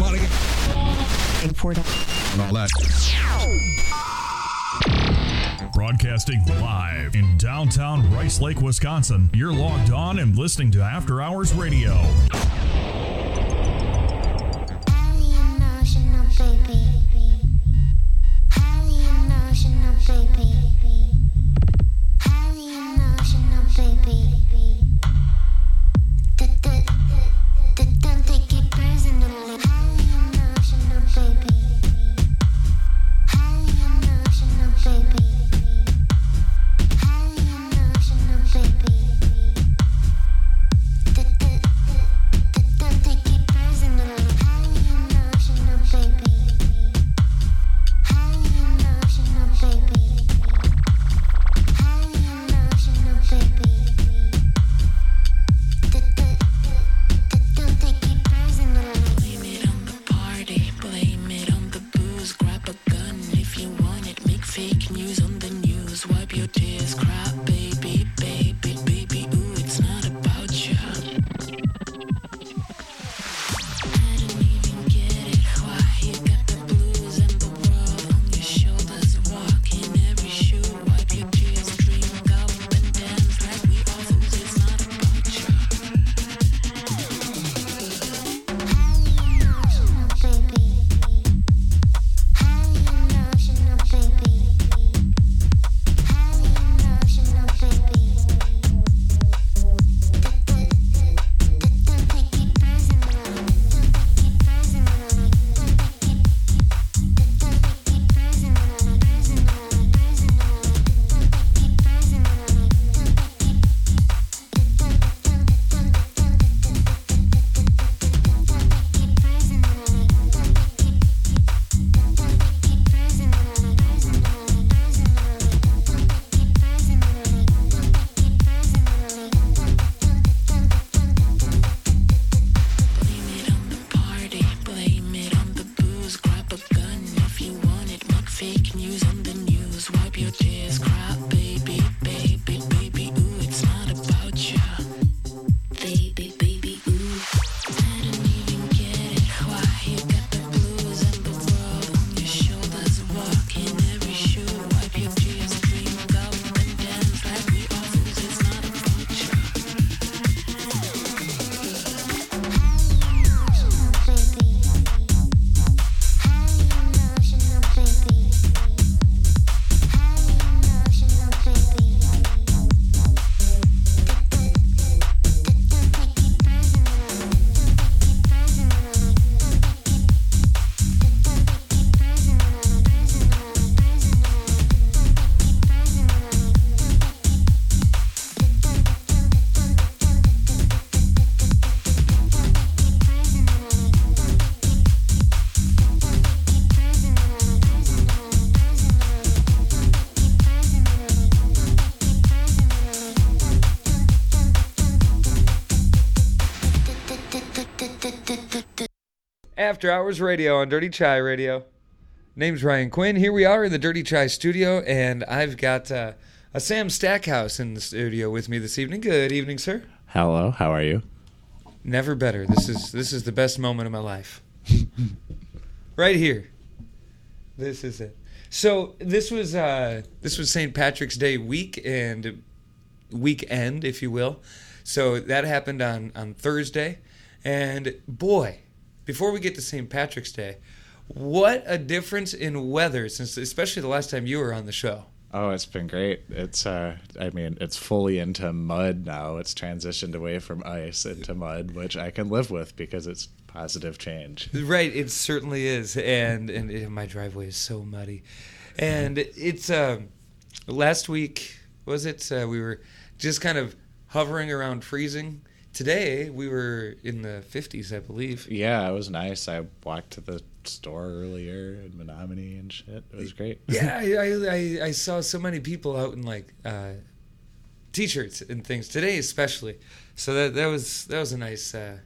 party. Import. And all that. Broadcasting live in downtown Rice Lake, Wisconsin. You're logged on and listening to After Hours Radio. After Hours Radio on Dirty Chai Radio. Name's Ryan Quinn. Here we are in the Dirty Chai studio, and I've got uh, a Sam Stackhouse in the studio with me this evening. Good evening, sir. Hello, how are you? Never better. This is this is the best moment of my life. right here. This is it. So this was uh, this was St. Patrick's Day week and weekend, if you will. So that happened on on Thursday, and boy, before we get to St. Patrick's Day, what a difference in weather since especially the last time you were on the show. Oh, it's been great. It's uh I mean, it's fully into mud now. It's transitioned away from ice into mud, which I can live with because it's positive change. Right, it certainly is, and and my driveway is so muddy, and it's um, last week was it? Uh, we were just kind of hovering around freezing. Today we were in the 50s, I believe. Yeah, it was nice. I walked to the store earlier in Menomonie and shit. It was great. Yeah, I, I, I, saw so many people out in like uh, t-shirts and things today, especially. So that that was that was a nice uh,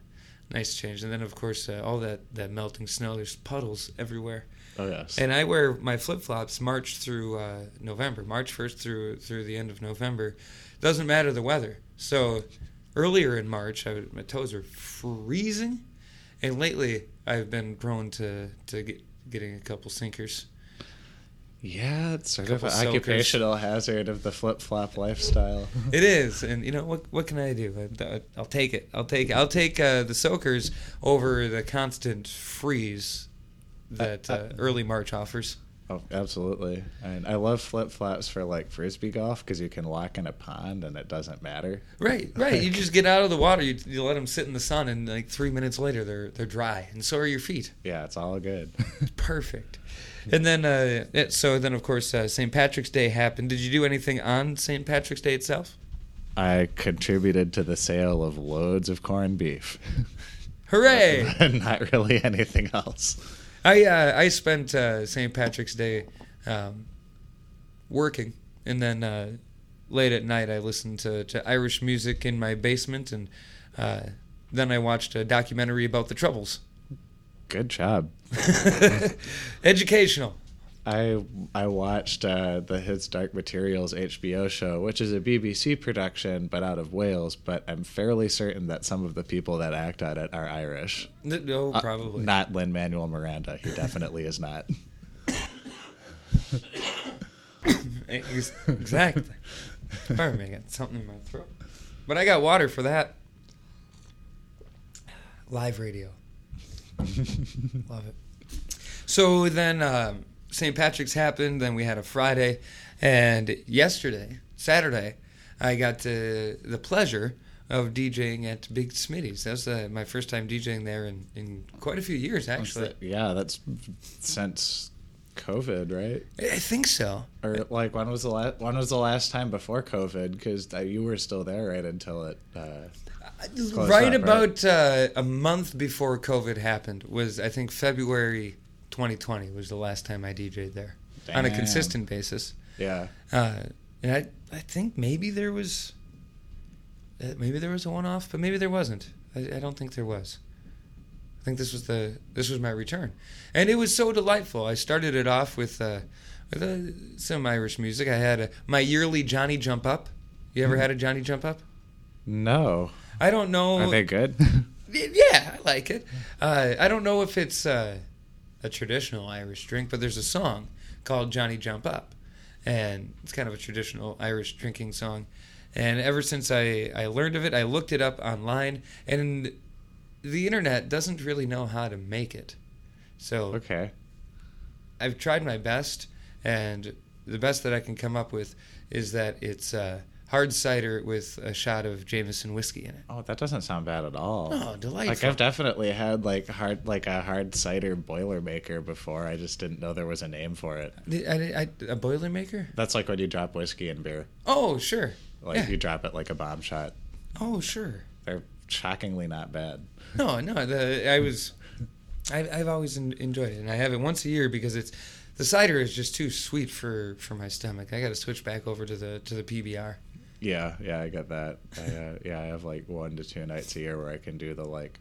nice change. And then of course uh, all that that melting snow. There's puddles everywhere. Oh yes. And I wear my flip flops March through uh, November, March first through through the end of November. Doesn't matter the weather. So earlier in March, would- my toes were freezing, and lately I've been prone to to get, getting a couple sinkers. Yeah, it's sort of an soakers. occupational hazard of the flip flop lifestyle. It is, and you know what? What can I do? I, will take it. I'll take. I'll take uh, the soakers over the constant freeze that uh, early March offers. Oh, absolutely. And I love flip flops for like frisbee golf because you can walk in a pond and it doesn't matter. Right, right. You just get out of the water. You, you let them sit in the sun, and like three minutes later, they're they're dry, and so are your feet. Yeah, it's all good. Perfect. And then, uh, it- so then, of course, uh, St. Patrick's Day happened. Did you do anything on St. Patrick's Day itself? I contributed to the sale of loads of corned beef. Hooray! Not really anything else. I uh, I spent uh, St. Patrick's Day um, working, and then uh, late at night I listened to, to Irish music in my basement, and uh, then I watched a documentary about the Troubles. Good job. Educational. I I watched uh, the His Dark Materials HBO show, which is a BBC production but out of Wales. But I'm fairly certain that some of the people that act on it are Irish. N- No, Uh, probably not Lin Manuel Miranda. He definitely is not. Ex- exactly. Pardon me, I got something in my throat. But I got water for that. Live radio. Love it. So then um, St. Patrick's happened, then we had a Friday, and yesterday, Saturday, I got the pleasure of DJing at Big Smitty's. That was uh, my first time DJing there in, in quite a few years, actually. yeah, that's since COVID, right? I think so. Or like when was the last when was the last time before COVID? Because you were still there right until it. Uh, right up, right? about uh, a month before COVID happened was I think February 2020 was the last time I DJ'd there on a consistent basis. yeah, Uh, and I I think maybe there was uh, maybe there was a one off, but maybe there wasn't. I, I don't think there was. I think this was the this was my return, and it was so delightful. I started it off with uh, with uh, some Irish music. I had a, my yearly Johnny Jump Up. You ever had a Johnny Jump Up? no, I don't know. are they good? Yeah, I like it. Uh, I don't know if it's uh, a traditional Irish drink, but there's a song called Johnny Jump Up. And it's kind of a traditional Irish drinking song. And ever since I, I learned of it, I looked it up online. And the internet doesn't really know how to make it. So okay, I've tried my best. And the best that I can come up with is that it's uh, hard cider with a shot of Jameson whiskey in it. oh, that doesn't sound bad at all. Oh, delightful. Like I've definitely had like hard like a hard cider boilermaker before. I just didn't know there was a name for it. I, I, a Boilermaker? That's like when you drop whiskey in beer. Oh, sure. Like Yeah. you drop it like a bomb shot. Oh, sure. They're shockingly not bad. No, no. The I was, I, I've always enjoyed it, and I have it once a year because it's the cider is just too sweet for for my stomach. I got to switch back over to the to the PBR. Yeah, yeah, I get that. I, uh, yeah, I have like one to two nights a year where I can do the like,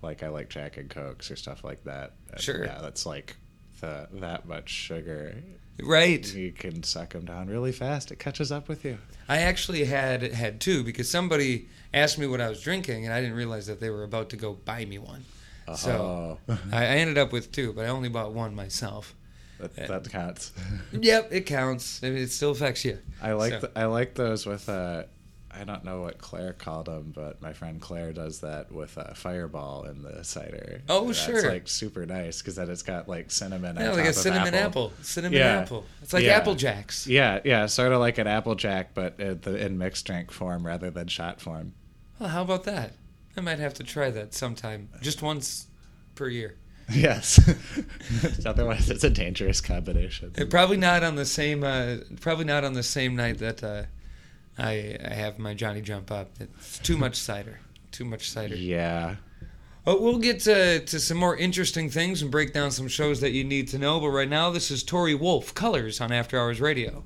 like I like Jack and Cokes or stuff like that. And, Sure. Yeah, that's like the, that much sugar. Right. You can suck them down really fast. It catches up with you. I actually had had two because somebody asked me what I was drinking, and I didn't realize that they were about to go buy me one. So Oh. I, I ended up with two, but I only bought one myself. That, that counts. Yep, it counts. I mean, it still affects you. I like So- th- I like those with uh, I don't know what Claire called them, but my friend Claire does that with a fireball in the cider. Oh, That's sure. like super nice because then it's got like cinnamon. Yeah, on like top a of cinnamon apple. Cinnamon Yeah. apple. It's like Yeah. Apple Jacks. Yeah, yeah, sort of like an Applejack, but in, the, in mixed drink form rather than shot form. Well, how about that? I might have to try that sometime, just once per year. Yes. Otherwise, it's a dangerous combination. Probably not on the same. Uh, probably not on the same night that uh, I, I have my Johnny Jump Up. It's too much cider. Too much cider. Yeah. But we'll get to, to some more interesting things and break down some shows that you need to know. But right now, this is Tori Wolf, Colors on After Hours Radio.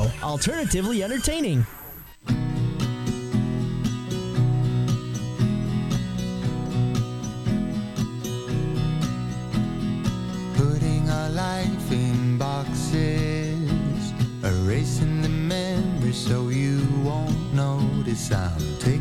Radio, alternatively entertaining. Putting our life in boxes, erasing the memory so you won't notice I'm taking.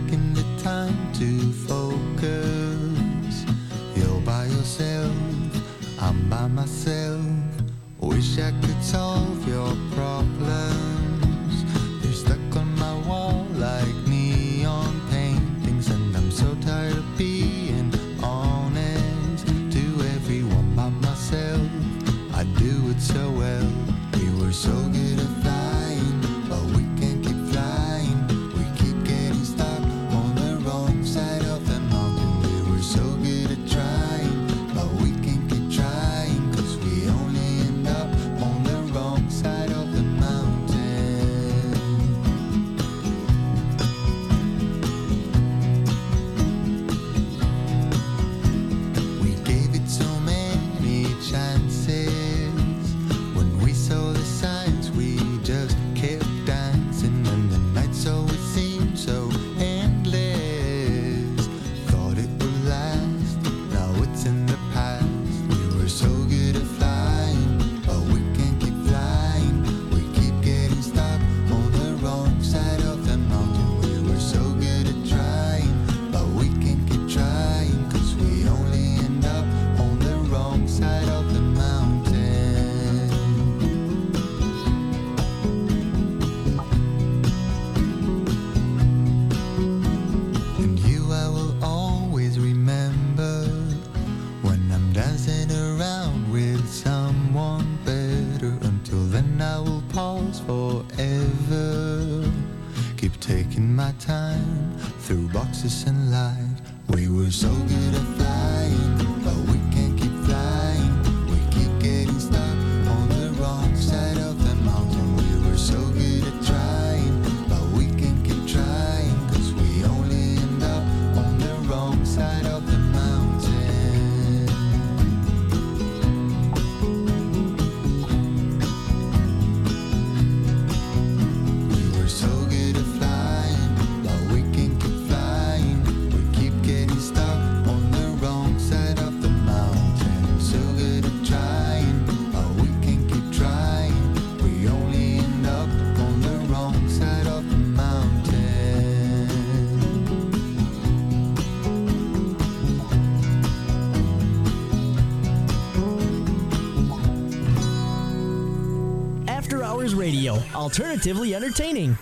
Radio, alternatively entertaining.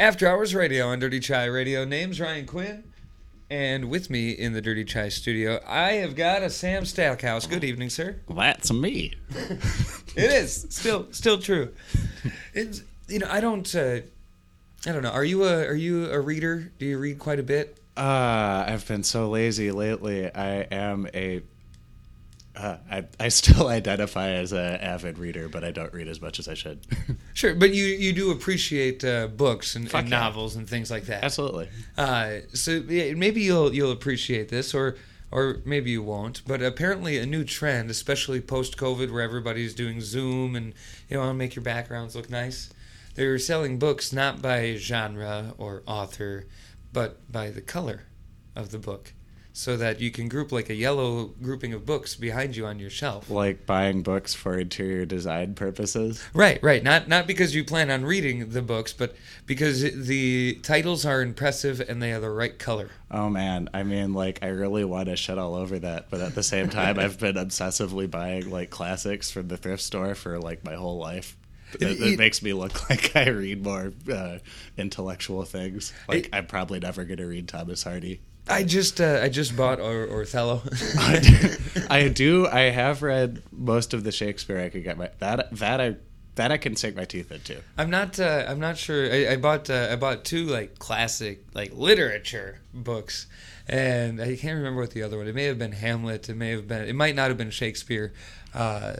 After Hours Radio on Dirty Chai Radio. Name's Ryan Quinn. And with me in the Dirty Chai studio, I have got a Sam Stackhouse. Good evening, sir. That's me. It is still still true. It's you know I don't uh, I don't know. Are you a are you a reader? Do you read quite a bit? Uh, I've been so lazy lately. I am a. Uh, I I still identify as an avid reader, but I don't read as much as I should. Sure, but you you do appreciate uh, books and, and yeah. novels and things like that. Absolutely. Uh, so yeah, maybe you'll you'll appreciate this, or or maybe you won't. But apparently, a new trend, especially post COVID, where everybody's doing Zoom and you know want to make your backgrounds look nice. They're selling books not by genre or author, but by the color of the book, so that you can group like a yellow grouping of books behind you on your shelf. Like buying books for interior design purposes. Right, right. Not not because you plan on reading the books, but because the titles are impressive and they are the right color. Oh man, I mean, like I really want to shit all over that, but at the same time, I've been obsessively buying like classics from the thrift store for like my whole life. It, It- makes me look like I read more uh, intellectual things. Like It- I'm probably never gonna read Thomas Hardy. I just uh, I just bought or- Othello. I do. I have read most of the Shakespeare I could get my that that I that I can sink my teeth into. I'm not uh, I'm not sure. I, I bought uh, I bought two like classic like literature books, and I can't remember what the other one. It may have been Hamlet. It may have been. It might not have been Shakespeare. Uh,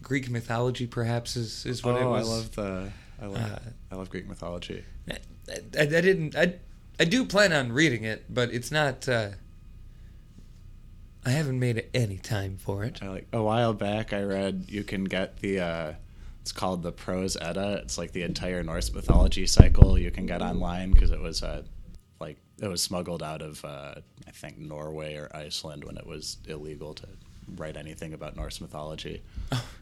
Greek mythology perhaps is is what it oh, I love the I love Uh, I love Greek mythology. I, I, I didn't. I I do plan on reading it, but it's not. Uh, I haven't made any time for it. I like a while back I read you can get the uh it's called the Prose Edda. It's like the entire Norse mythology cycle you can get online because it was uh like it was smuggled out of uh I think Norway or Iceland when it was illegal to write anything about Norse mythology.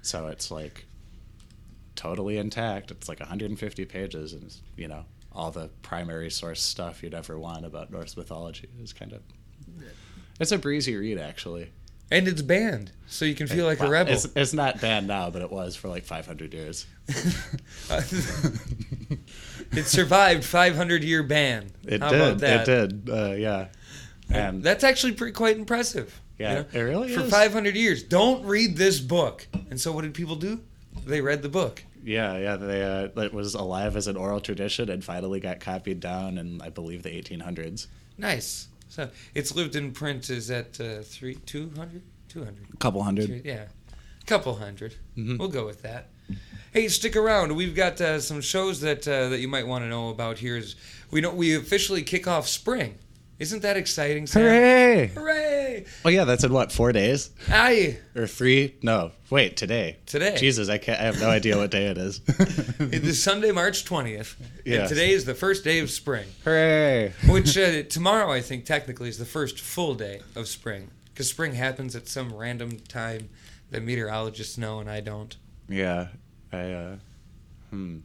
so it's like totally intact. It's like 150 pages and you know all the primary source stuff you'd ever want about Norse mythology is kind of it's a breezy read actually. And it's banned, so you can feel like a rebel. It's, it's not banned now, but it was for like 500 years. It survived 500 year ban. It How did. about that? It did. Uh, yeah. And That's actually pretty quite impressive. Yeah, it really For is. 500 years, don't read this book. And so, what did people do? They read the book. yeah, yeah, they uh, it was alive as an oral tradition and finally got copied down in I believe the 1800s. Nice. So it's lived in print. Is at uh, three, 200, 200. A couple hundred. Yeah, couple 100 we Mhm. We'll go with that. Hey, stick around. We've got uh, some shows that uh, that you might want to know about. Here is we know we officially kick off spring. Isn't that exciting? Sam? Hooray! Hooray! Oh yeah, that's in what four days Aye. or three? No, wait, today. Today. Jesus, I can't. I have no idea what day it is. It is Sunday, March 20th. Yeah. Today is the first day of spring. Hooray! Which uh, tomorrow, I think, technically is the first full day of spring. Because spring happens at some random time that meteorologists know and I don't. Yeah, I. Uh, hmm.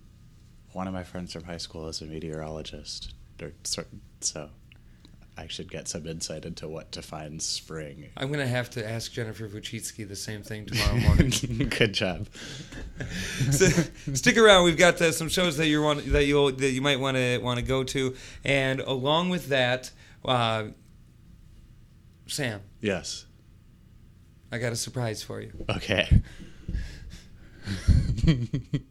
One of my friends from high school is a meteorologist, or so- so I should get some insight into what defines spring. I'm going to have to ask Jennifer Vuchitsky the same thing tomorrow morning. Good job. so, stick around. We've got uh, some shows that you want that you that you might want to want to go to, and along with that, uh, Sam, Yes. I got a surprise for you. Okay.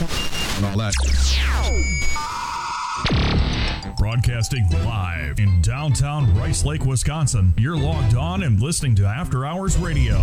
And all that. Broadcasting live in downtown Rice Lake, Wisconsin. You're logged on and listening to After Hours Radio.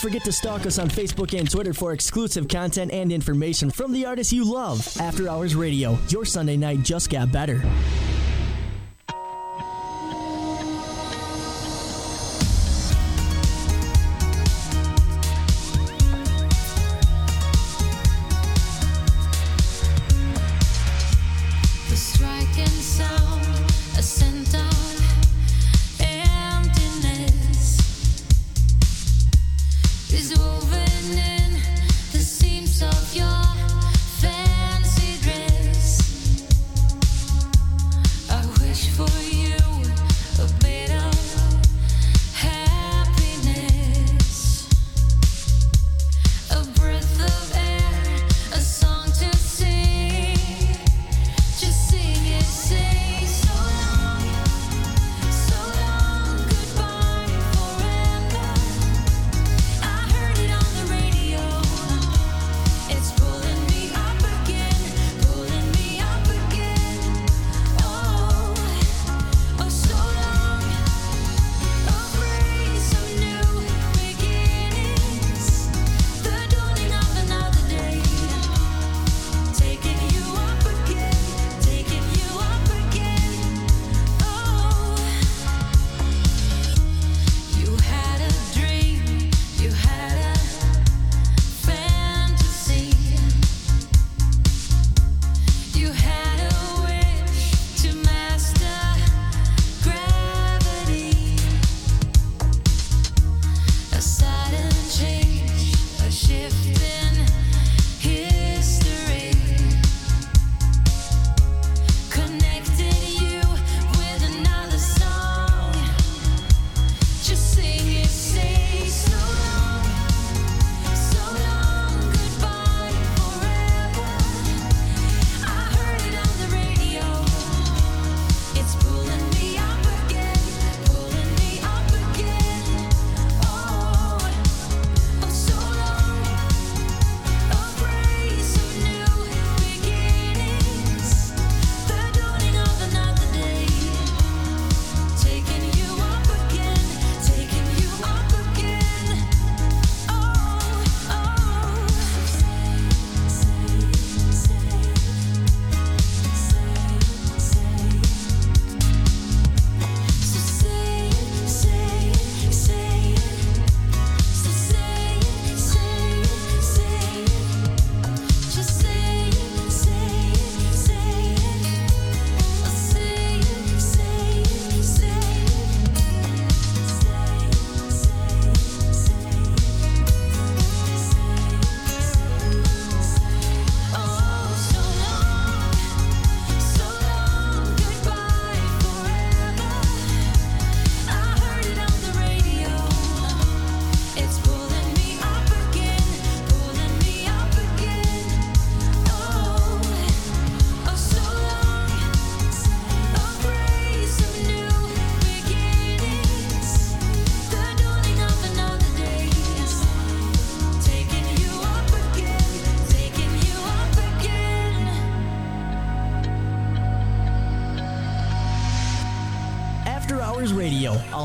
Don't forget to stalk us on Facebook and Twitter for exclusive content and information from the artists you love. After Hours Radio, your Sunday night just got better.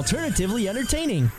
Alternatively entertaining.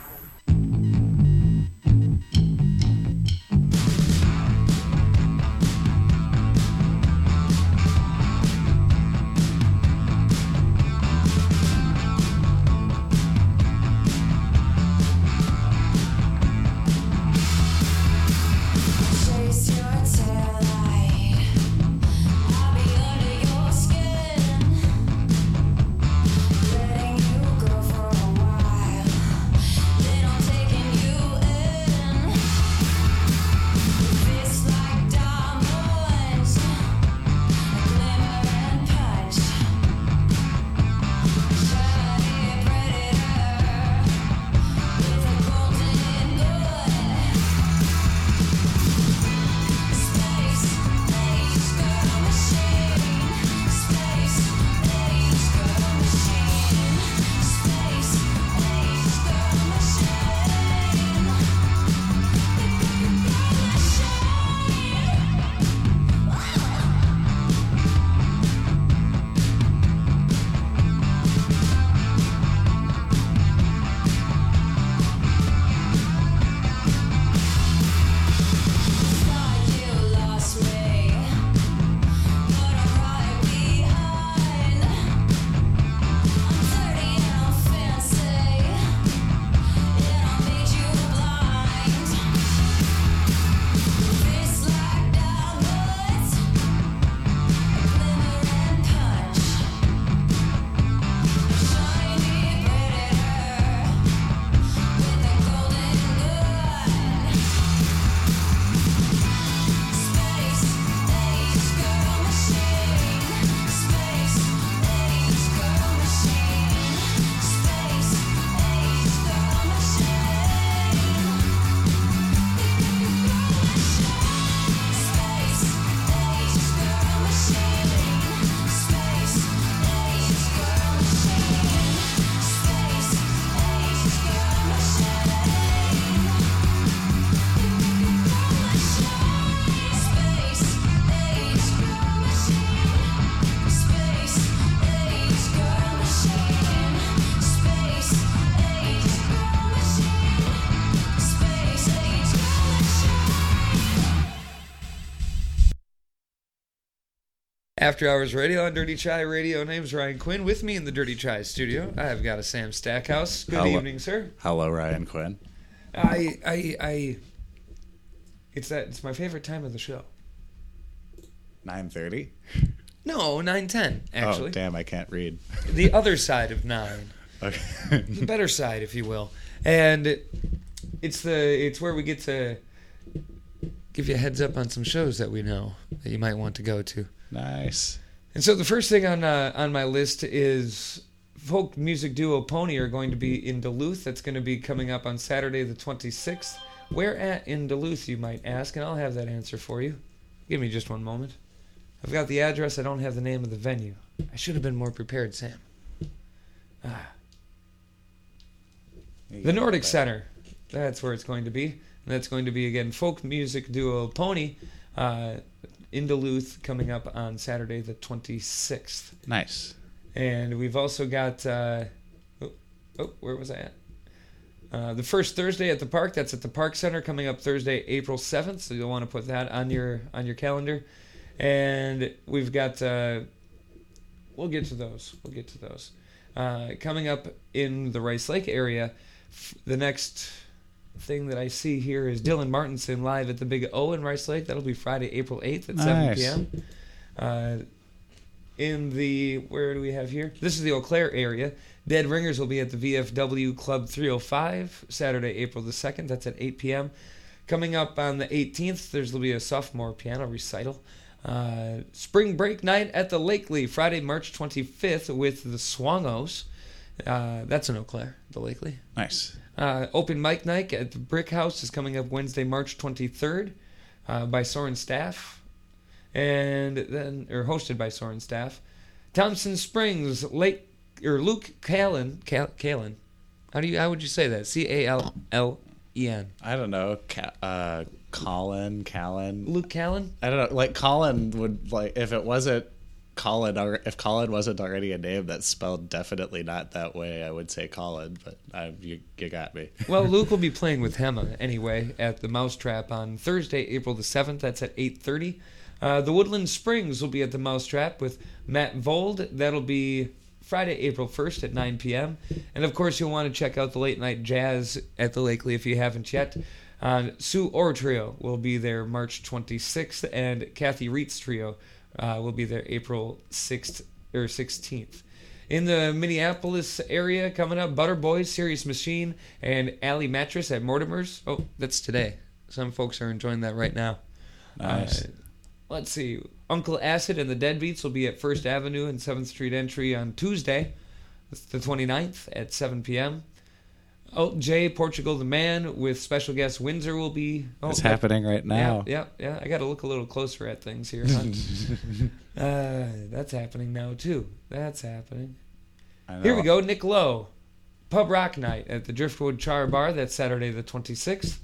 After Hours Radio on Dirty Chai Radio. Name's Ryan Quinn. With me in the Dirty Chai studio, I've got a Sam Stackhouse. Good Hello. evening, sir. Hello, Ryan Quinn. I, I, I. It's that. It's my favorite time of the show. Nine thirty. No, nine ten. Actually, Oh damn, I can't read. the other side of nine, Okay. the better side, if you will, and it's the it's where we get to give you a heads up on some shows that we know that you might want to go to. Nice. And so the first thing on uh, on my list is folk music duo Pony are going to be in Duluth. That's going to be coming up on Saturday the 26th. Where at in Duluth, you might ask, and I'll have that answer for you. Give me just one moment. I've got the address. I don't have the name of the venue. I should have been more prepared, Sam. Ah. The Nordic Center. That's where it's going to be. And that's going to be, again, folk music duo Pony uh, in Duluth coming up on Saturday the 26th. Nice. And we've also got, uh, oh, oh, where was I at? Uh, the first Thursday at the park. That's at the Park Center coming up Thursday, April 7th. So you'll want to put that on your on your calendar. And we've got, uh, we'll get to those. We'll get to those. Uh, coming up in the Rice Lake area, f- the next thing that I see here is Dylan Martinson live at the Big O in Rice Lake. That'll be Friday, April 8th at 7 p.m. Uh, in the where do we have here? This is the Eau Claire area. Dead Ringers will be at the VFW Club 305 Saturday, April the 2nd. That's at 8 p.m. Coming up on the 18th, there's will be a sophomore piano recital. Uh, spring break night at the Lakely Friday, March 25th with the Swangos. Uh, that's in Eau Claire, the Lakely. Nice. Uh, open mic night at the Brick House is coming up Wednesday, March 23rd uh, by Soren Staff. And then, or hosted by Soren Staff. Thompson Springs, Lake, or Luke Callan, Cal, Callan. How do you, how would you say that? C A L L E N. I don't know. Ca- uh, Colin, Callan. Luke Callen. I don't know. Like Colin would like if it wasn't Colin, if Colin wasn't already a name that's spelled definitely not that way, I would say Colin. But uh, you, you got me. Well, Luke will be playing with Hema anyway at the Mousetrap on Thursday, April the seventh. That's at eight thirty. Uh, the Woodland Springs will be at the Mousetrap with Matt Vold. That'll be Friday, April first at nine p.m. And of course, you'll want to check out the late night jazz at the Lakely if you haven't yet. Uh, Sue Orr Trio will be there March 26th, and Kathy Reitz Trio uh, will be there April 6th or 16th. In the Minneapolis area, coming up, Butter Boys, Serious Machine, and Alley Mattress at Mortimer's. Oh, that's today. Some folks are enjoying that right now. Nice. Uh, let's see. Uncle Acid and the Deadbeats will be at First Avenue and 7th Street entry on Tuesday, the 29th at 7 p.m. Oh, Jay Portugal the Man with special guest Windsor will be. Oh, it's that- happening right now. Yeah, yeah, yeah. I got to look a little closer at things here. Huh? uh, that's happening now too. That's happening. I Here we go. Nick Lowe, pub rock night at the Driftwood Char Bar. That's Saturday the twenty sixth.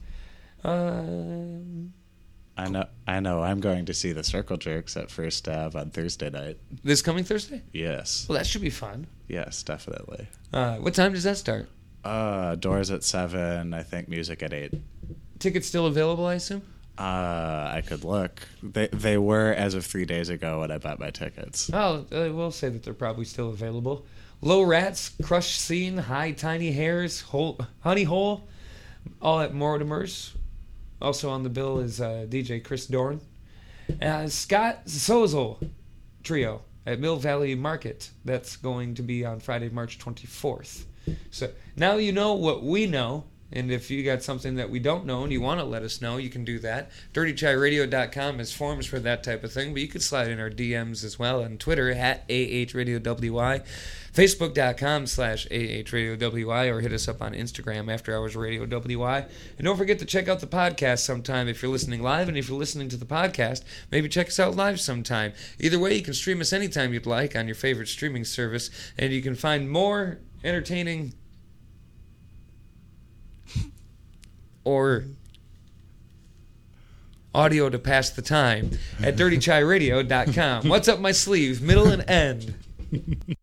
Um, I know. I know. I'm going to see the Circle Jerks at First Ave on Thursday night. this coming Thursday. Yes. Well, that should be fun. Yes, definitely. Uh, what time does that start? Uh, doors at seven. I think music at eight. Tickets still available, I assume. Uh, I could look. They they were as of three days ago when I bought my tickets. Oh, uh, we'll say that they're probably still available. Low Rats, Crush Scene, High Tiny Hairs, Hole, Honey Hole, all at Mortimer's. Also on the bill is uh, DJ Chris Dorn. Uh, Scott Sozel Trio at Mill Valley Market. That's going to be on Friday, March 24th. So now you know what we know. And if you got something that we don't know and you want to let us know, you can do that. DirtyChaiRadio.com is forms for that type of thing, but you could slide in our DMs as well on Twitter at AHRadioWY, Facebook.com slash AHRadioWY, or hit us up on Instagram After Hours Radio WY. And don't forget to check out the podcast sometime if you're listening live, and if you're listening to the podcast, maybe check us out live sometime. Either way, you can stream us anytime you'd like on your favorite streaming service, and you can find more entertaining or audio to pass the time at dirtychairadio.com. What's up my sleeve, middle and end?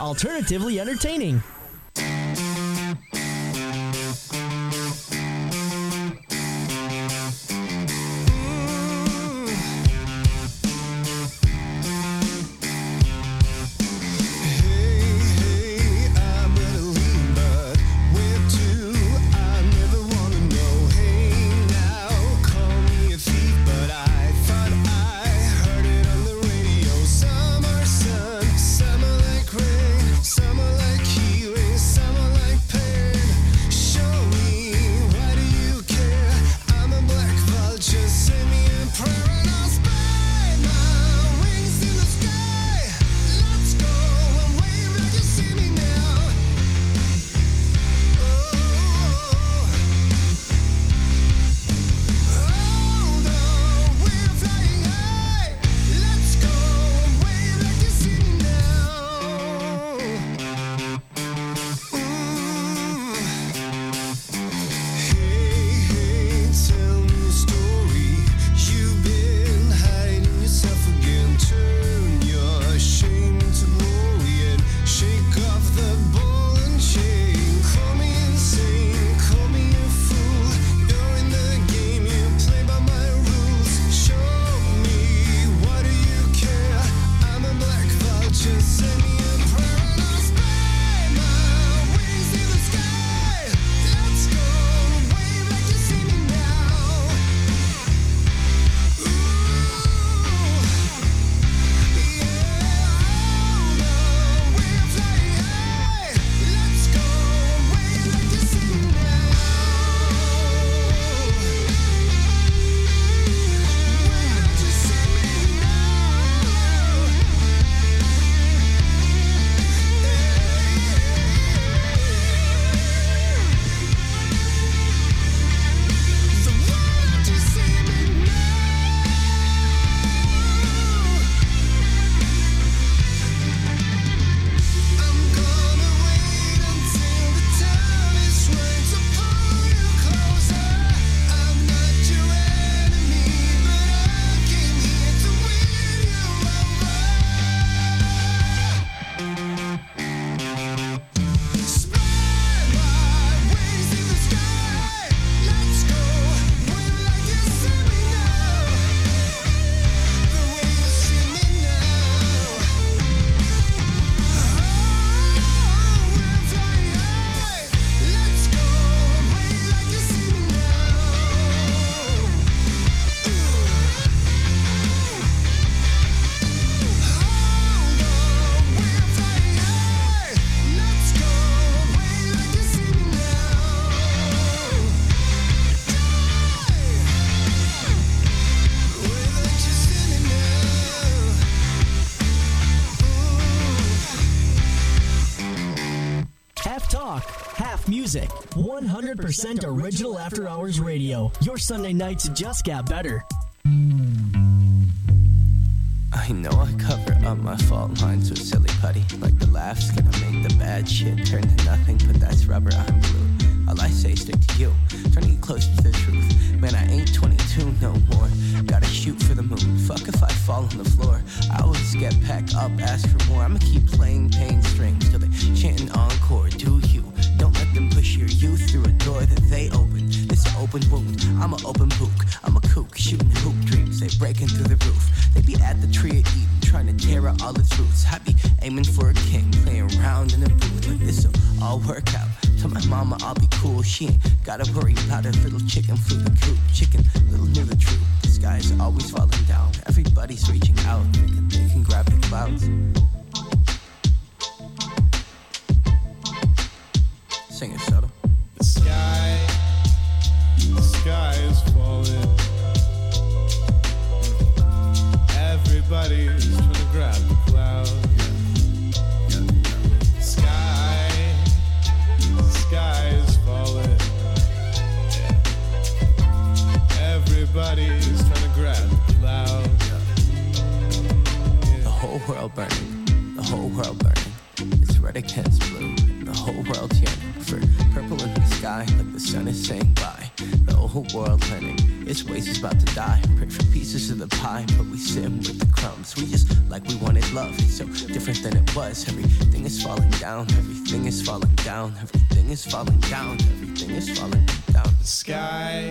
Alternatively entertaining. Music. 100% original After Hours Radio. Your Sunday nights just got better. I know I cover up my fault lines with silly putty. Like the laughs gonna make the bad shit turn to nothing, but that's rubber, I'm blue. All I say stick to you, trying to get closer to the truth. Man, I ain't 22 no more. Gotta shoot for the moon. Fuck if I fall on the floor. I always get back up, ask for more. I'ma keep playing pain strings till they chanting encore. Do you? Don't let them push your youth through a door that they open. This an open wound. I'm an open book. I'm a kook shooting hoop dreams. They breaking through the roof. They be at the tree of Eden trying to tear out all its roots. I be aiming for a king, playing around in a booth like this'll all work out. Tell my mama I'll be cool. She ain't gotta worry about her little chicken flew the coop. Chicken little knew the truth. The sky's always falling down. Everybody's reaching out, thinking they can grab the clouds. Sing it, subtle. The sky, the sky is falling. Everybody's trying to grab Everybody's trying to grab the cloud. The whole world burning, the whole world burning. It's red against blue, the whole world's yearning for purple in the sky, like the sun is saying bye. The whole world learning its waste is about to die. Pray for pieces of the pie, but we sin with the crumbs. We just like we wanted love, it's so different than it was. Everything is falling down, everything is falling down, everything is falling down, everything is falling down. The sky,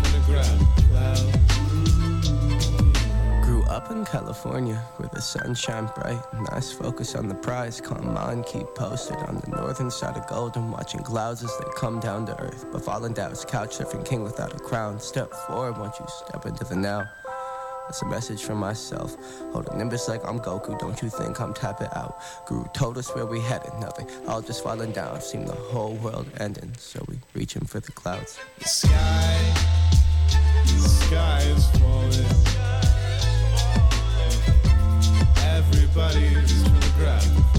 up in California where the sun shine bright. Nice focus on the prize. Come on, keep posted on the northern side of Golden, watching clouds as they come down to earth. But falling down is couch surfing king without a crown. Step forward once you step into the now. That's a message from myself. Hold a nimbus like I'm Goku. Don't you think I'm tapping out? Guru told us where we headed. Nothing. All just falling down. Seemed the whole world ending. So we reaching for the clouds. The sky, the sky Everybody's trying to grab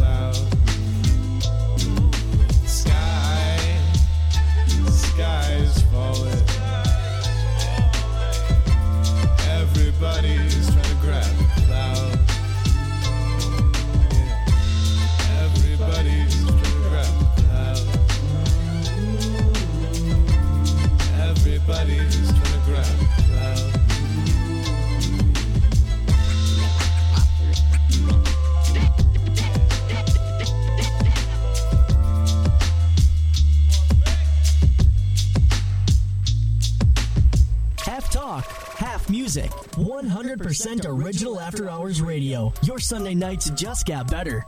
music. 100% original After Hours Radio. Your Sunday nights just got better.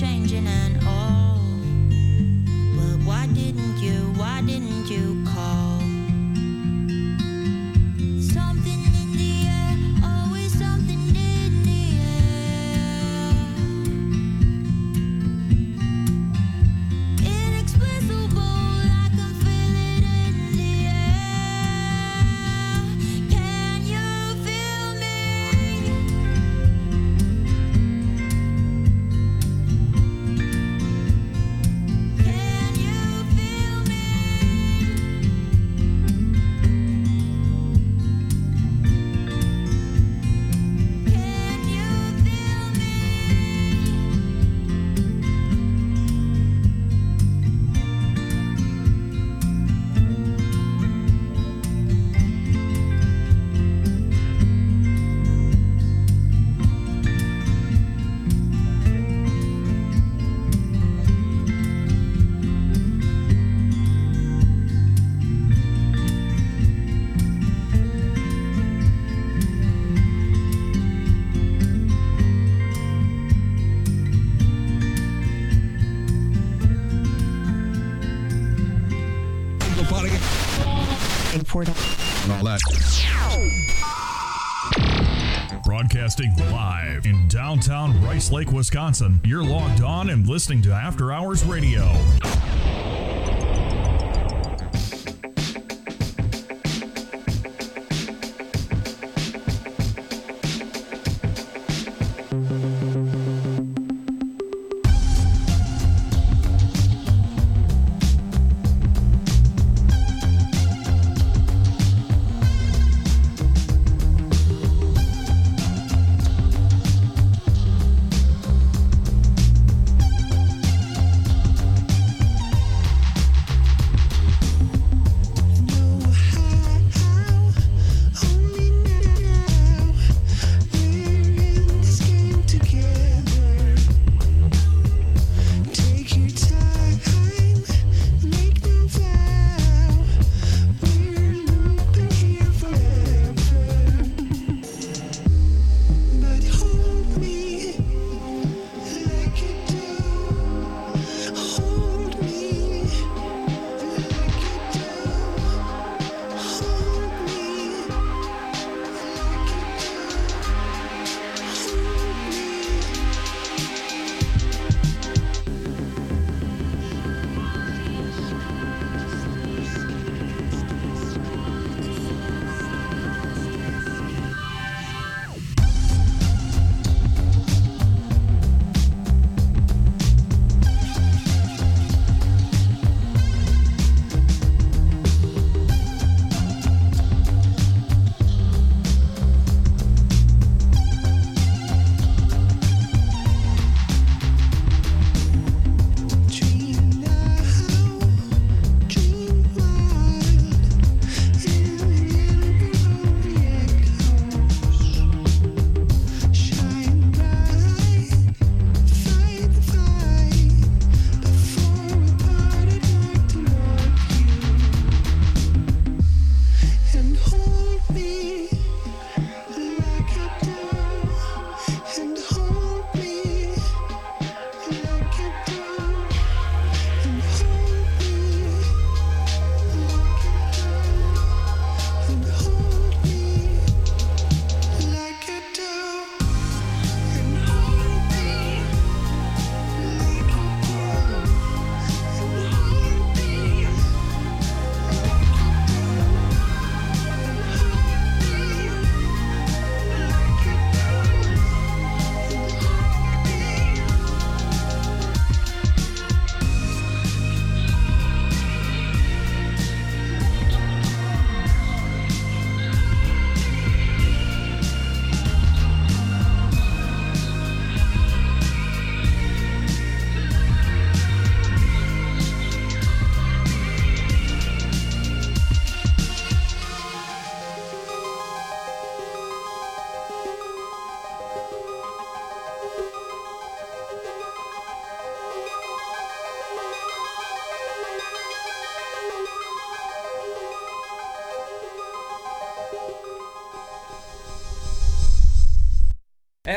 changing and all. Lake, Wisconsin. You're logged on and listening to After Hours Radio.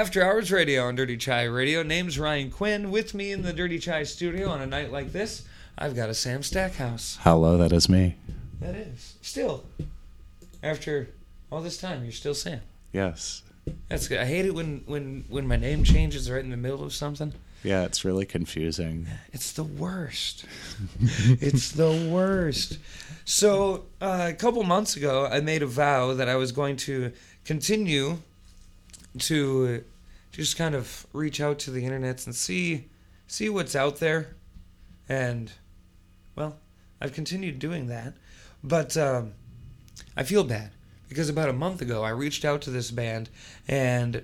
After Hours Radio on Dirty Chai Radio. Name's Ryan Quinn. With me in the Dirty Chai studio on a night like this, I've got a Sam Stackhouse. Hello, that is me. That is. Still. After all this time, you're still Sam. Yes. That's good. I hate it when, when, when my name changes right in the middle of something. Yeah, it's really confusing. It's the worst. it's the worst. So, uh, a couple months ago, I made a vow that I was going to continue to just kind of reach out to the internets and see see what's out there. And well, I've continued doing that, but um, I feel bad because about a month ago I reached out to this band and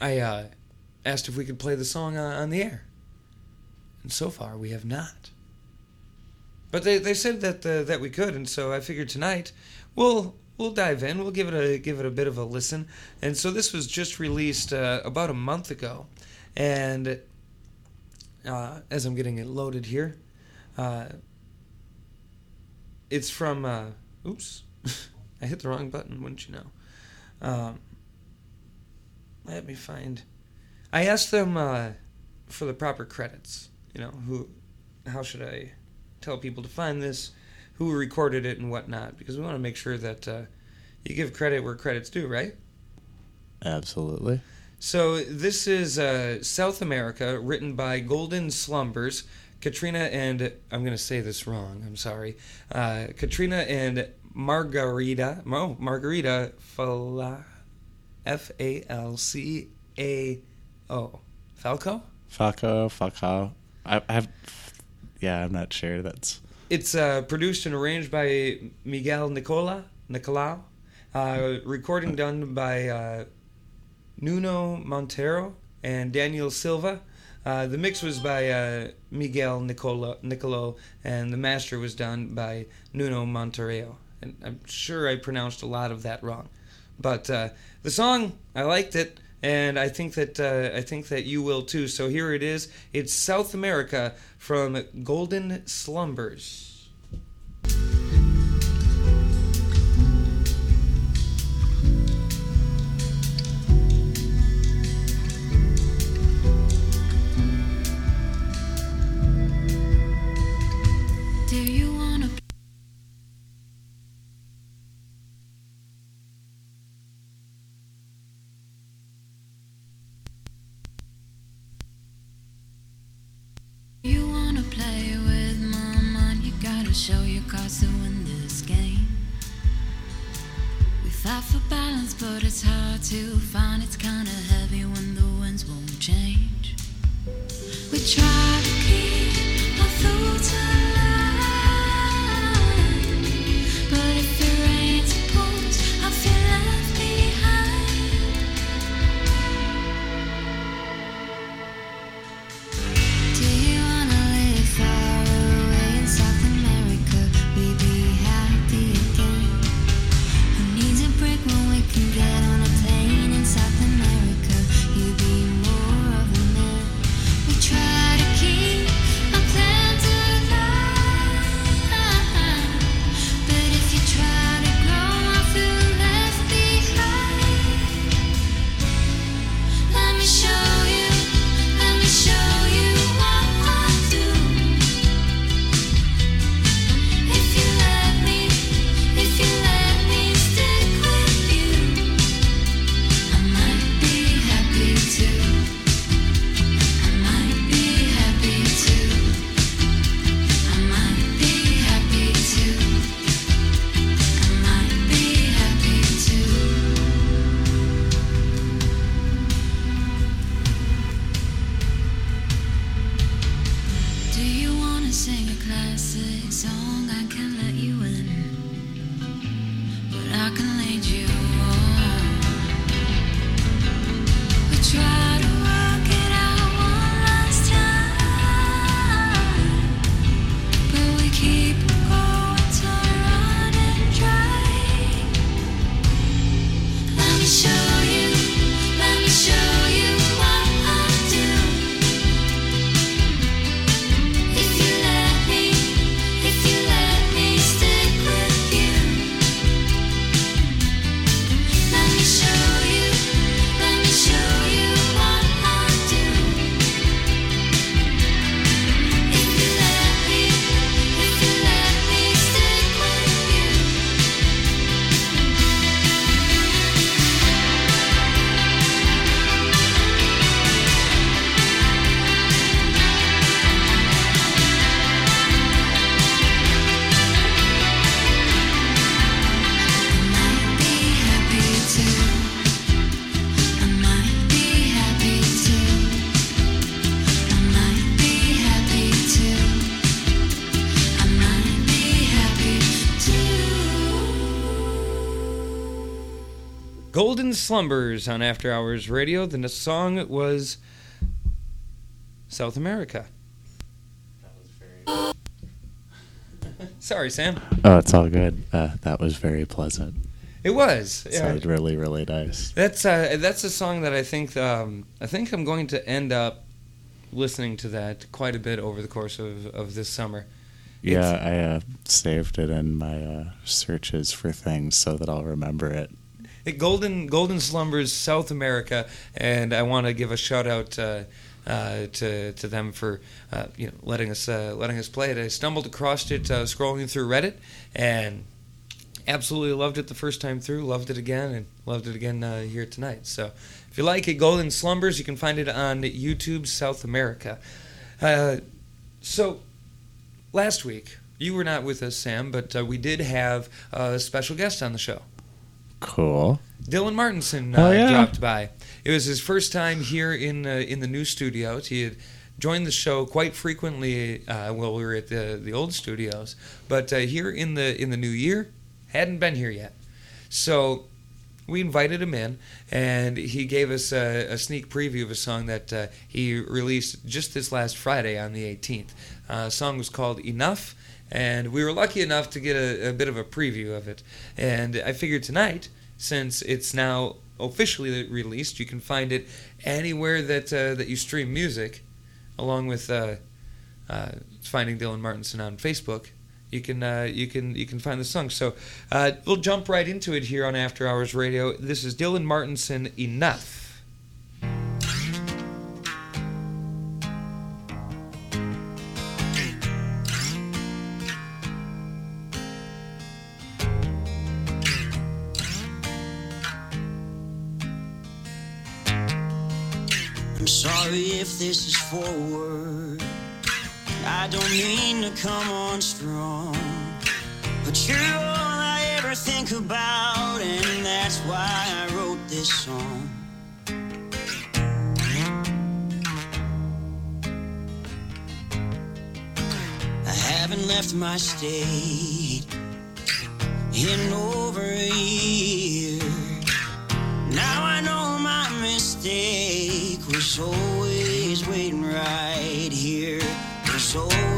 I uh, asked if we could play the song on, on the air. And so far we have not. But they, they said that uh, that we could, and so I figured tonight we'll we'll dive in. We'll give it a give it a bit of a listen. And so this was just released uh, about a month ago, and uh, as I'm getting it loaded here, uh, it's from. Uh, oops, I hit the wrong button. Wouldn't you know? Um, let me find. I asked them uh, for the proper credits. You know, who, how should I tell people to find this? Who recorded it and whatnot because we want to make sure that uh, you give credit where credit's due, right? Absolutely. So this is uh, South America, written by Golden Slumbers, Katrina and I'm going to say this wrong. I'm sorry, uh, Katrina and Margarita. Oh, Margarita Fala, F A L C A O. Falco. Falco, Falco. I, I have. Yeah, I'm not sure. That's It's uh, produced and arranged by Miguel Nicola Nicolau. Uh, recording done by uh, Nuno Montero and Daniel Silva. Uh, the mix was by uh, Miguel Nicola Nicolo, and the master was done by Nuno Montero. And I'm sure I pronounced a lot of that wrong, but uh, the song I liked it, and I think that uh, I think that you will too. So here it is. It's South America from Golden Slumbers. To find. It's kinda Slumbers on After Hours Radio. The song was South America. Sorry, Sam. Oh, it's all good. Uh, that was very pleasant. It was. It yeah. sounded really, really nice. That's uh, that's a song that I think um, I think I'm going to end up listening to that quite a bit over the course of, of this summer. Yeah, I uh, saved it in my uh, searches for things so that I'll remember it. It, Golden Golden Slumbers South America, and I want to give a shout out uh, uh, to to them for uh, you know letting us uh, letting us play it. I stumbled across it uh, scrolling through Reddit and absolutely loved it the first time through. Loved it again and loved it again uh, here tonight. So if you like it, Golden Slumbers, you can find it on YouTube South America. Uh, so last week you were not with us, Sam, but we did have a special guest on the show. Cool. Dylan Martinson uh, Oh, yeah. dropped by. It was his first time here in uh, in the new studios. He had joined the show quite frequently uh, while we were at the the old studios, but uh, here in the in the new year, hadn't been here yet. So we invited him in, and he gave us a, a sneak preview of a song that uh, he released just this last Friday on the 18th. Uh, song was called Enough, and we were lucky enough to get a, a bit of a preview of it. And I figured tonight, since it's now officially released, you can find it anywhere that uh, that you stream music, along with uh, uh, finding Dylan Martinson on Facebook. You can uh, you can you can find the song. So uh, we'll jump right into it here on After Hours Radio. This is Dylan Martinson. Enough. If this is forward. I don't mean to come on strong. But you're all I ever think about, and that's why I wrote this song. I haven't left my state in over a year. Now I know my mistake was always waiting right here. Was always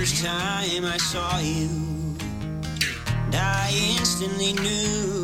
first time I saw you, I instantly knew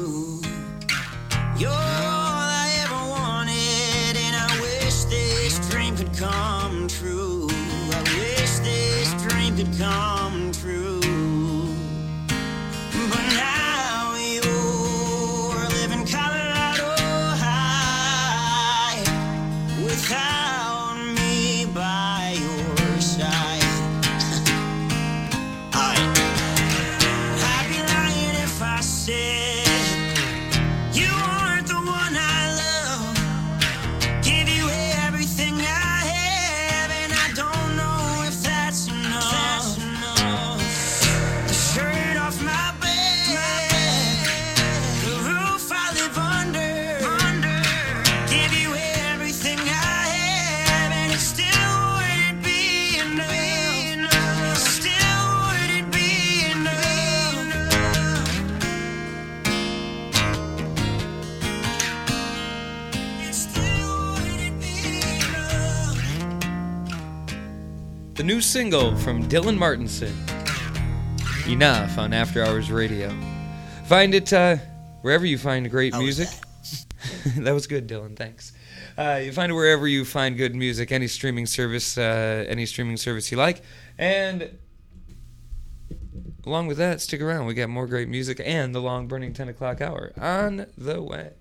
single from Dylan Martinson. Enough on After Hours Radio. Find it uh, wherever you find great music. that was good, Dylan. Thanks. Uh, you find it wherever you find good music, any streaming service, uh, any streaming service you like, and along with that, stick around. We got more great music and the long burning ten o'clock hour on the way.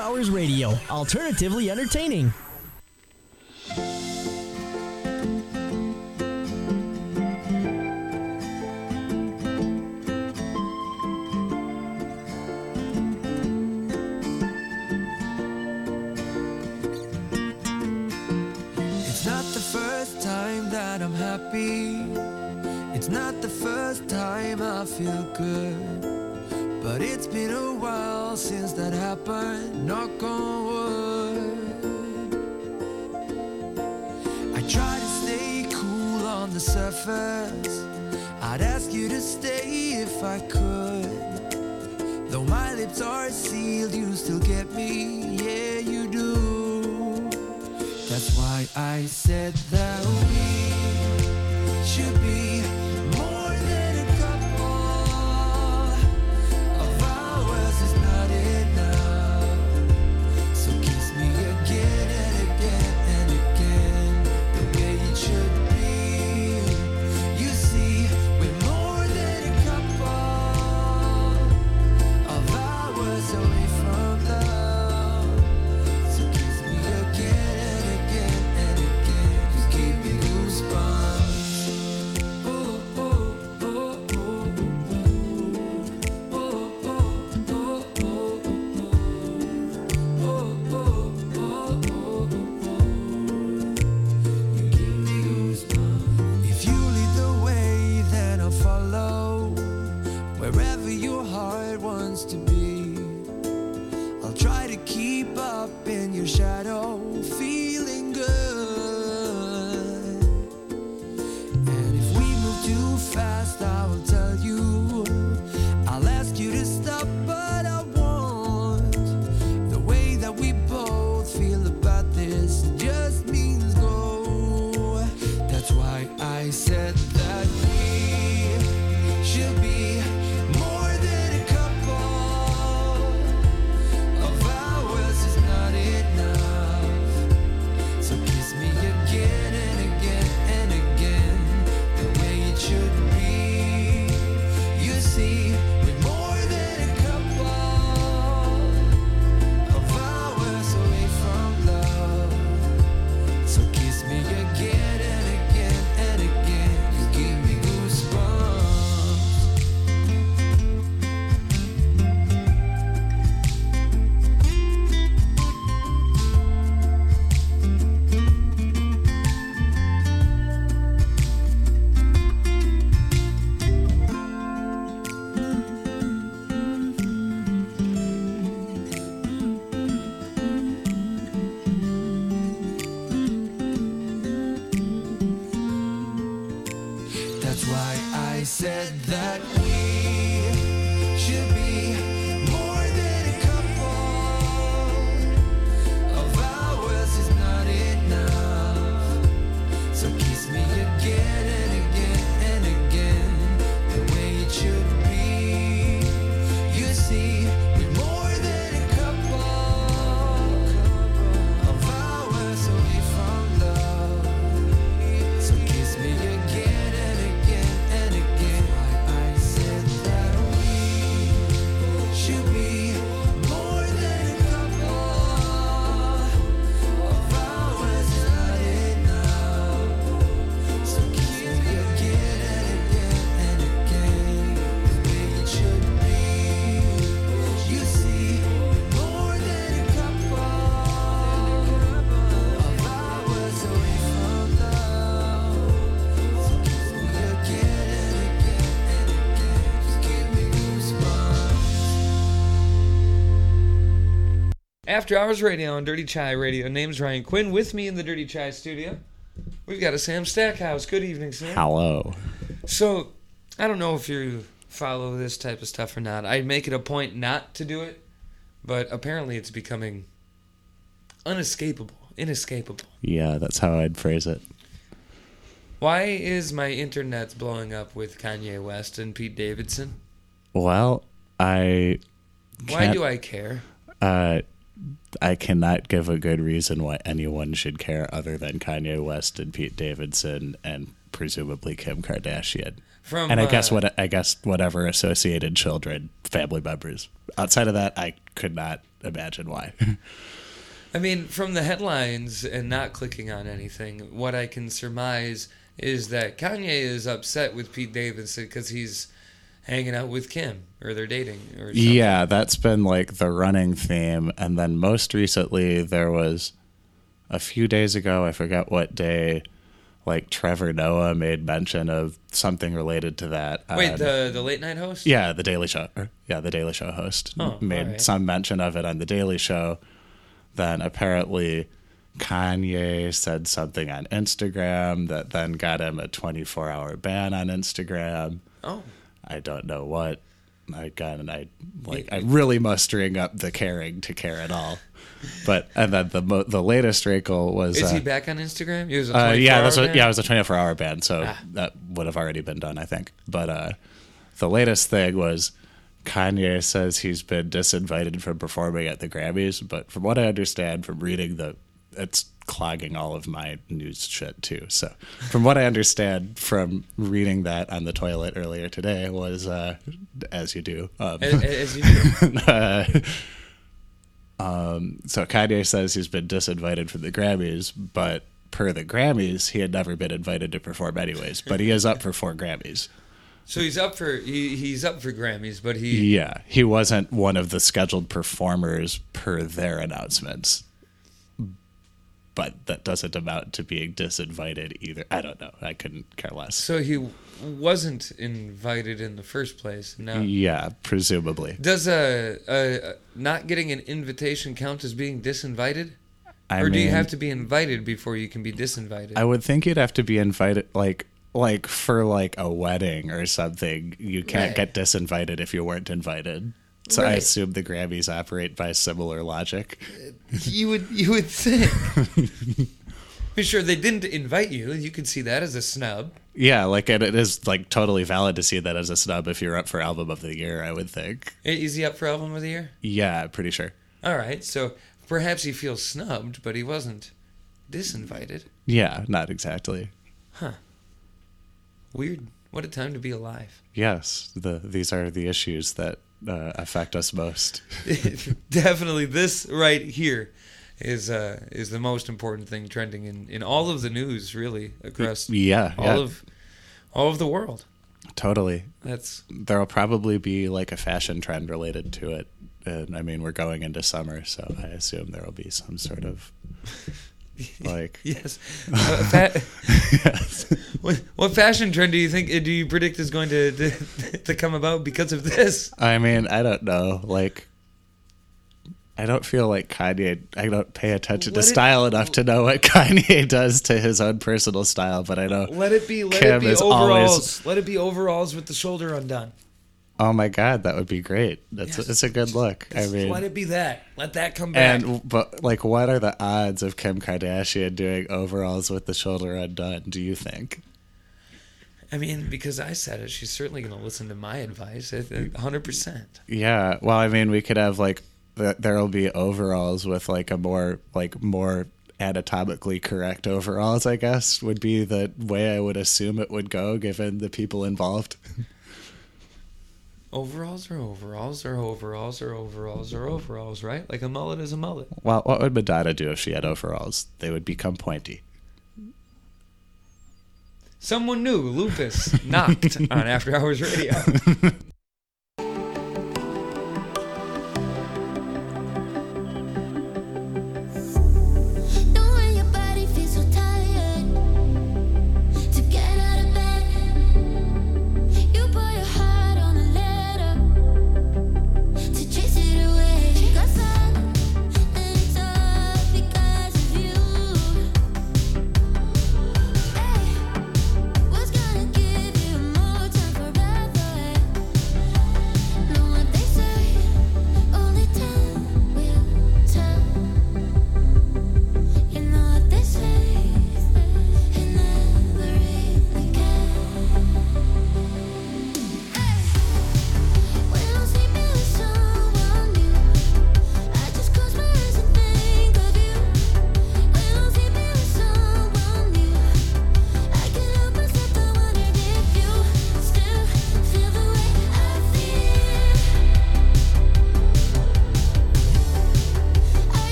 Hours Radio, alternatively entertaining. After Hours Radio on Dirty Chai Radio. Name's Ryan Quinn. With me in the Dirty Chai studio, we've got a Sam Stackhouse. Good evening, Sam. Hello. So, I don't know if you follow this type of stuff or not. I make it a point not to do it, but apparently it's becoming unescapable, inescapable. Yeah, that's how I'd phrase it. Why is my internet blowing up with Kanye West and Pete Davidson? Well, I. Why do I care? Uh, I cannot give a good reason why anyone should care other than Kanye West and Pete Davidson and presumably Kim Kardashian. From, and I guess uh, what I guess whatever associated children, family members. Outside of that, I could not imagine why. I mean, from the headlines and not clicking on anything, what I can surmise is that Kanye is upset with Pete Davidson because he's hanging out with Kim or they're dating or something. Yeah, that's been like the running theme. And then most recently, there was a few days ago, I forget what day, like Trevor Noah made mention of something related to that. Wait, the the late night host? yeah, the Daily Show. Yeah, the Daily Show host Oh, made alright. some mention of it on the Daily Show. Then apparently Kanye said something on Instagram that then got him a 24 hour ban on Instagram. Oh. I don't know what. I got and I like I'm really mustering up the caring to care at all. But and then the mo- the latest wrinkle was Is uh, he back on Instagram? He was uh, yeah, that's what, yeah, it was a 24 hour ban, so Ah. that would have already been done, I think. But uh, the latest thing was Kanye says he's been disinvited from performing at the Grammys, but from what I understand from reading the, it's clogging all of my news shit too. So from what I understand from reading that on the toilet earlier today was, uh, as you do, um, A- a- as you do. uh, um, so Kanye says he's been disinvited from the Grammys, but per the Grammys, he had never been invited to perform anyways. But he is up for four Grammys. So he's up for he, he's up for Grammys, but he Yeah, he wasn't one of the scheduled performers per their announcements. But that doesn't amount to being disinvited either. I don't know. I couldn't care less. so he wasn't invited in the first place. No. Yeah, presumably. Does a, a, a not getting an invitation count as being disinvited? I or do you have to be invited before you can be disinvited? I would think you'd have to be invited, like like for like a wedding or something. You can't Right. get disinvited if you weren't invited. So I assume the Grammys operate by similar logic. You would you would think. Be sure they didn't invite you. You could see that as a snub. Yeah, like and it is like totally valid to see that as a snub if you're up for album of the year. I would think. Eh, is he up for album of the year? Yeah, pretty sure. All right, so perhaps he feels snubbed, but he wasn't disinvited. Yeah, not exactly. Huh. Weird. What a time to be alive. Yes, the these are the issues that uh, affect us most. Definitely, this right here is uh, is the most important thing trending in, in all of the news, really across Yeah, all yeah. of all of the world. Totally. That's there'll probably be like a fashion trend related to it. And I mean, we're going into summer, so I assume there will be some sort of like yes. Uh, fa- what, what fashion trend do you think? Do you predict is going to to, to come about because of this? I mean, I don't know. Like, I don't feel like Kanye. I don't pay attention Let to it- style enough to know what Kanye does to his own personal style. But I know. Let it be. Let Kim it be overalls. always- Let it be overalls with the shoulder undone. Oh my god, that would be great. That's Yes. it's a good look. I mean, Let it be that. Let that come back. and but like, what are the odds of Kim Kardashian doing overalls with the shoulder undone? Do you think? I mean, because I said it, she's certainly going to listen to my advice. hundred percent. Yeah. Well, I mean, we could have like th- there'll be overalls with like a more like more anatomically correct overalls. I guess would be the way I would assume it would go, given the people involved. Overalls are overalls are overalls are overalls are overalls, right? Like a mullet is a mullet. Well, what would Madonna do if she had overalls? They would become pointy. Someone new, lupus, knocked on After Hours Radio.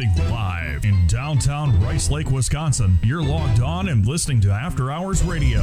Broadcasting live in downtown Rice Lake, Wisconsin, you're logged on and listening to After Hours Radio.